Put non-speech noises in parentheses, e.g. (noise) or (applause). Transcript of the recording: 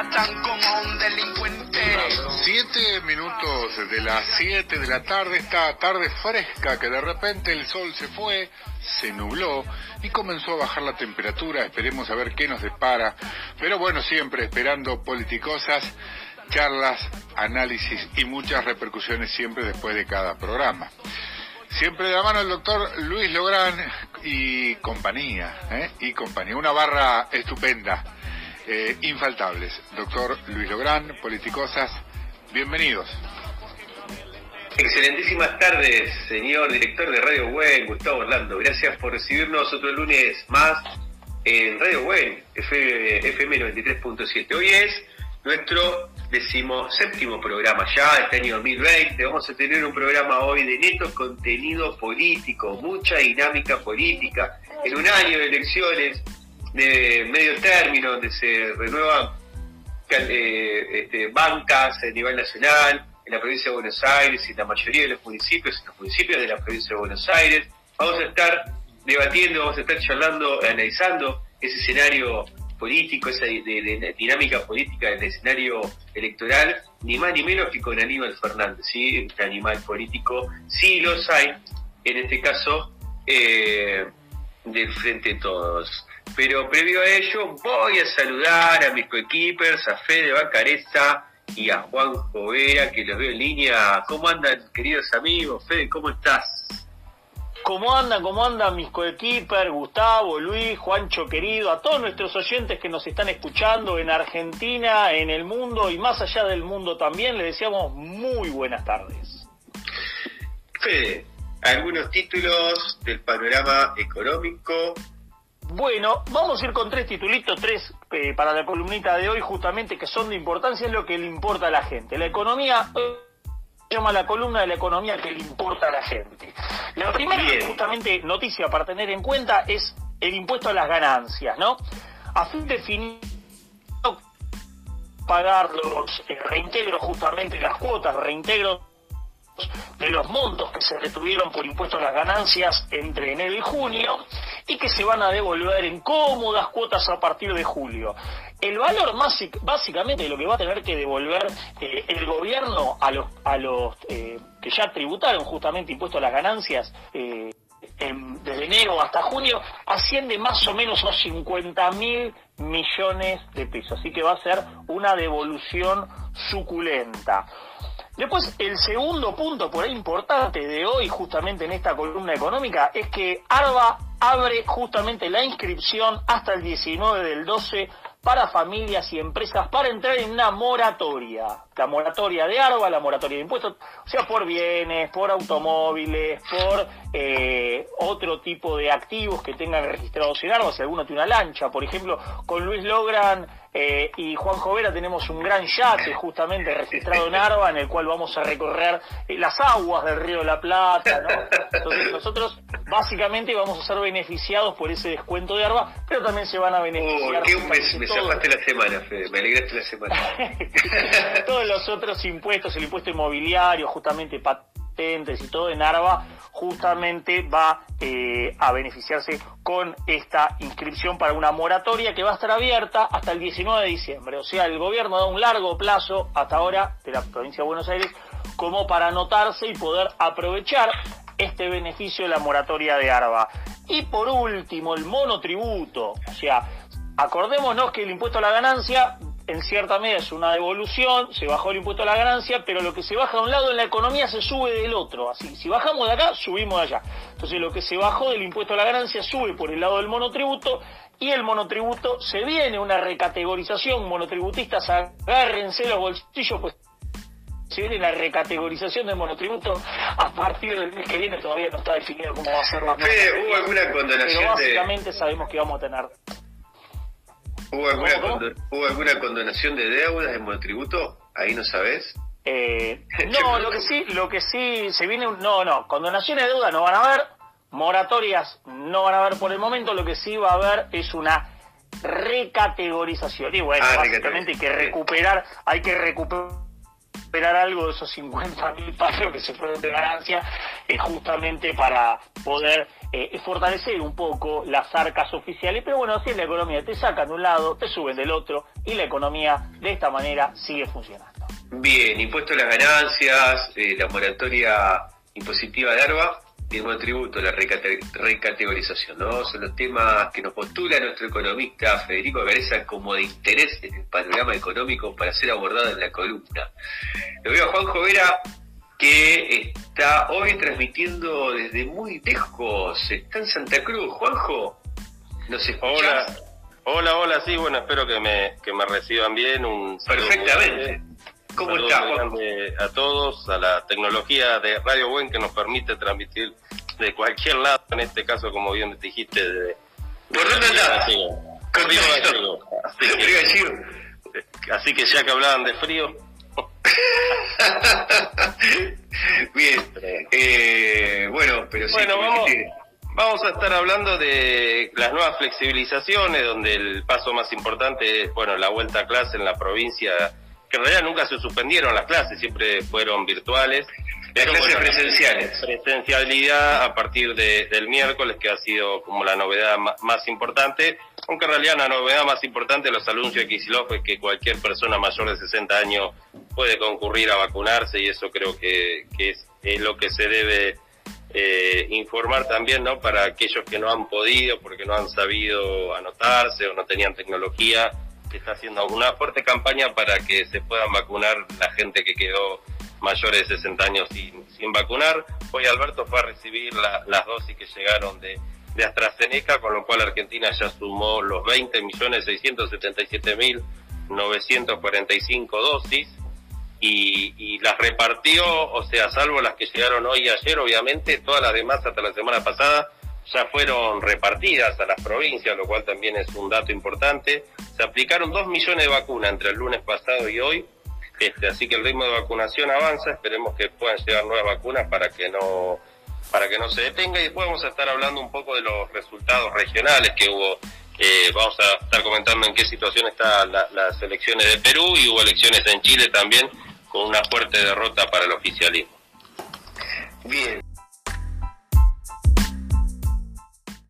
tratan como un delincuente. Siete minutos de las siete de la tarde, esta tarde fresca que de repente el sol se fue, se nubló y comenzó a bajar la temperatura. Esperemos a ver qué nos depara. Pero bueno, siempre esperando politicosas, charlas, análisis y muchas repercusiones siempre después de cada programa. Siempre de la mano el doctor Luis Lográn y compañía, ¿eh? y compañía. Una barra estupenda, eh, infaltables. Doctor Luis Lográn, Politicosas, bienvenidos. Excelentísimas tardes, señor director de Radio Buen, Gustavo Orlando. Gracias por recibirnos otro lunes más en Radio Buen, FM 93.7. Hoy es nuestro decimoséptimo programa ya, este año 2020. Vamos a tener un programa hoy de neto contenido político, mucha dinámica política, en un año de elecciones de medio término, donde se renuevan eh, este, bancas a nivel nacional, en la provincia de Buenos Aires y en la mayoría de los municipios, en los municipios de la provincia de Buenos Aires. Vamos a estar debatiendo, vamos a estar charlando, analizando ese escenario político, esa dinámica política del escenario electoral, ni más ni menos que con Aníbal Fernández, ¿sí? Un animal político, sí los hay, en este caso, eh, del Frente de Todos. Pero previo a ello, voy a saludar a mis coequippers, a Fede Bacareza y a Juan Jovera, que los veo en línea. ¿Cómo andan, queridos amigos? Fede, ¿cómo estás? ¿Cómo andan? ¿Cómo andan mis coequippers? Gustavo, Luis, Juancho querido, a todos nuestros oyentes que nos están escuchando en Argentina, en el mundo y más allá del mundo también, les deseamos muy buenas tardes. Fede, algunos títulos del panorama económico. Bueno, vamos a ir con tres titulitos, tres eh, para la columnita de hoy, justamente que son de importancia, es lo que le importa a la gente. La economía llama la columna de la economía que le importa a la gente. La primera, justamente, noticia para tener en cuenta es el impuesto a las ganancias, ¿no? A fin de definir pagar los eh, reintegros, justamente las cuotas, reintegros de los montos que se retuvieron por impuesto a las ganancias entre enero y junio y que se van a devolver en cómodas cuotas a partir de julio. El valor básicamente de lo que va a tener que devolver eh, el gobierno a los, a los eh, que ya tributaron justamente impuesto a las ganancias eh, desde enero hasta junio asciende más o menos a 50 mil millones de pesos. Así que va a ser una devolución suculenta. Después, el segundo punto por ahí importante de hoy, justamente en esta columna económica, es que ARBA abre justamente la inscripción hasta el 19 del 12 para familias y empresas para entrar en una moratoria. La moratoria de ARBA, la moratoria de impuestos, o sea, por bienes, por automóviles, por eh, otro tipo de activos que tengan registrados en ARBA. Si alguno tiene una lancha, por ejemplo, con Luis Logran eh, y Juan Jovera tenemos un gran yate justamente registrado en Arba en el cual vamos a recorrer eh, las aguas del río de la Plata, ¿no? Entonces nosotros básicamente vamos a ser beneficiados por ese descuento de Arba, pero también se van a beneficiar. Oh, me, me salvaste la semana, Fede, me alegraste la semana. (laughs) todos los otros impuestos, el impuesto inmobiliario, justamente patentes y todo en Arba justamente va eh, a beneficiarse con esta inscripción para una moratoria que va a estar abierta hasta el 19 de diciembre. O sea, el gobierno da un largo plazo hasta ahora de la provincia de Buenos Aires como para anotarse y poder aprovechar este beneficio de la moratoria de ARBA. Y por último, el monotributo. O sea, acordémonos que el impuesto a la ganancia en cierta medida es una devolución, se bajó el impuesto a la ganancia, pero lo que se baja de un lado en la economía se sube del otro. Así, si bajamos de acá, subimos de allá. Entonces lo que se bajó del impuesto a la ganancia sube por el lado del monotributo y el monotributo se viene una recategorización. Monotributistas, agárrense los bolsillos, pues se viene la recategorización del monotributo a partir del mes que viene, todavía no está definido cómo va a ser la ¿Hubo alguna condonación? Pero básicamente sabemos que vamos a tener ¿Hubo alguna, condonación de deudas en monotributo? Ahí no sabes. Eh, (laughs) no, lo que sí, lo que sí se viene, no, no, condonaciones de deuda no van a haber, moratorias no van a haber por el momento, lo que sí va a haber es una recategorización y bueno, ah, básicamente hay que recuperar, hay que recuperar recuperar algo de esos 50 mil pasos que se fueron de ganancia, es justamente para poder eh, fortalecer un poco las arcas oficiales. Pero bueno, así es la economía, te sacan de un lado, te suben del otro y la economía de esta manera sigue funcionando. Bien, impuesto a las ganancias, eh, la moratoria impositiva de ARBA el tributo, la recategorización, ¿no? Son los temas que nos postula nuestro economista Federico Gareza como de interés en el panorama económico para ser abordado en la columna. Lo veo a Juanjo Vera que está hoy transmitiendo desde muy lejos, está en Santa Cruz. Juanjo, ¿nos escuchás? Hola, hola, hola, sí, bueno, espero que me, que me reciban bien. Un Perfectamente. ¿Cómo A todos, a la tecnología de Radio Buen que nos permite transmitir de cualquier lado, en este caso, como bien dijiste, de... ¿Por dónde andás? Así que ya que hablaban de frío... (laughs) bien, eh, bueno, pero sí... Bueno, vamos, vamos a estar hablando de las nuevas flexibilizaciones, donde el paso más importante es, bueno, la vuelta a clase en la provincia que en realidad nunca se suspendieron las clases, siempre fueron virtuales. Las clases presenciales. Presencialidad a partir de, del miércoles, que ha sido como la novedad más importante, aunque en realidad la novedad más importante de los anuncios de Kicillof es que cualquier persona mayor de 60 años puede concurrir a vacunarse y eso creo que, que es, es, lo que se debe eh, informar también, ¿no? Para aquellos que no han podido, porque no han sabido anotarse o no tenían tecnología, que está haciendo una fuerte campaña para que se puedan vacunar la gente que quedó mayores de 60 años sin, vacunar. Hoy Alberto fue a recibir las dosis que llegaron de, de AstraZeneca, con lo cual Argentina ya sumó los 20.677.945 dosis y, y las repartió, o sea, salvo las que llegaron hoy y ayer, obviamente, todas las demás hasta la semana pasada ya fueron repartidas a las provincias, lo cual también es un dato importante. Se aplicaron dos millones de vacunas entre el lunes pasado y hoy, este, así que el ritmo de vacunación avanza. Esperemos que puedan llegar nuevas vacunas para que no para que no se detenga y después vamos a estar hablando un poco de los resultados regionales que hubo. Eh, vamos a estar comentando en qué situación están las elecciones de Perú y hubo elecciones en Chile también con una fuerte derrota para el oficialismo. Bien.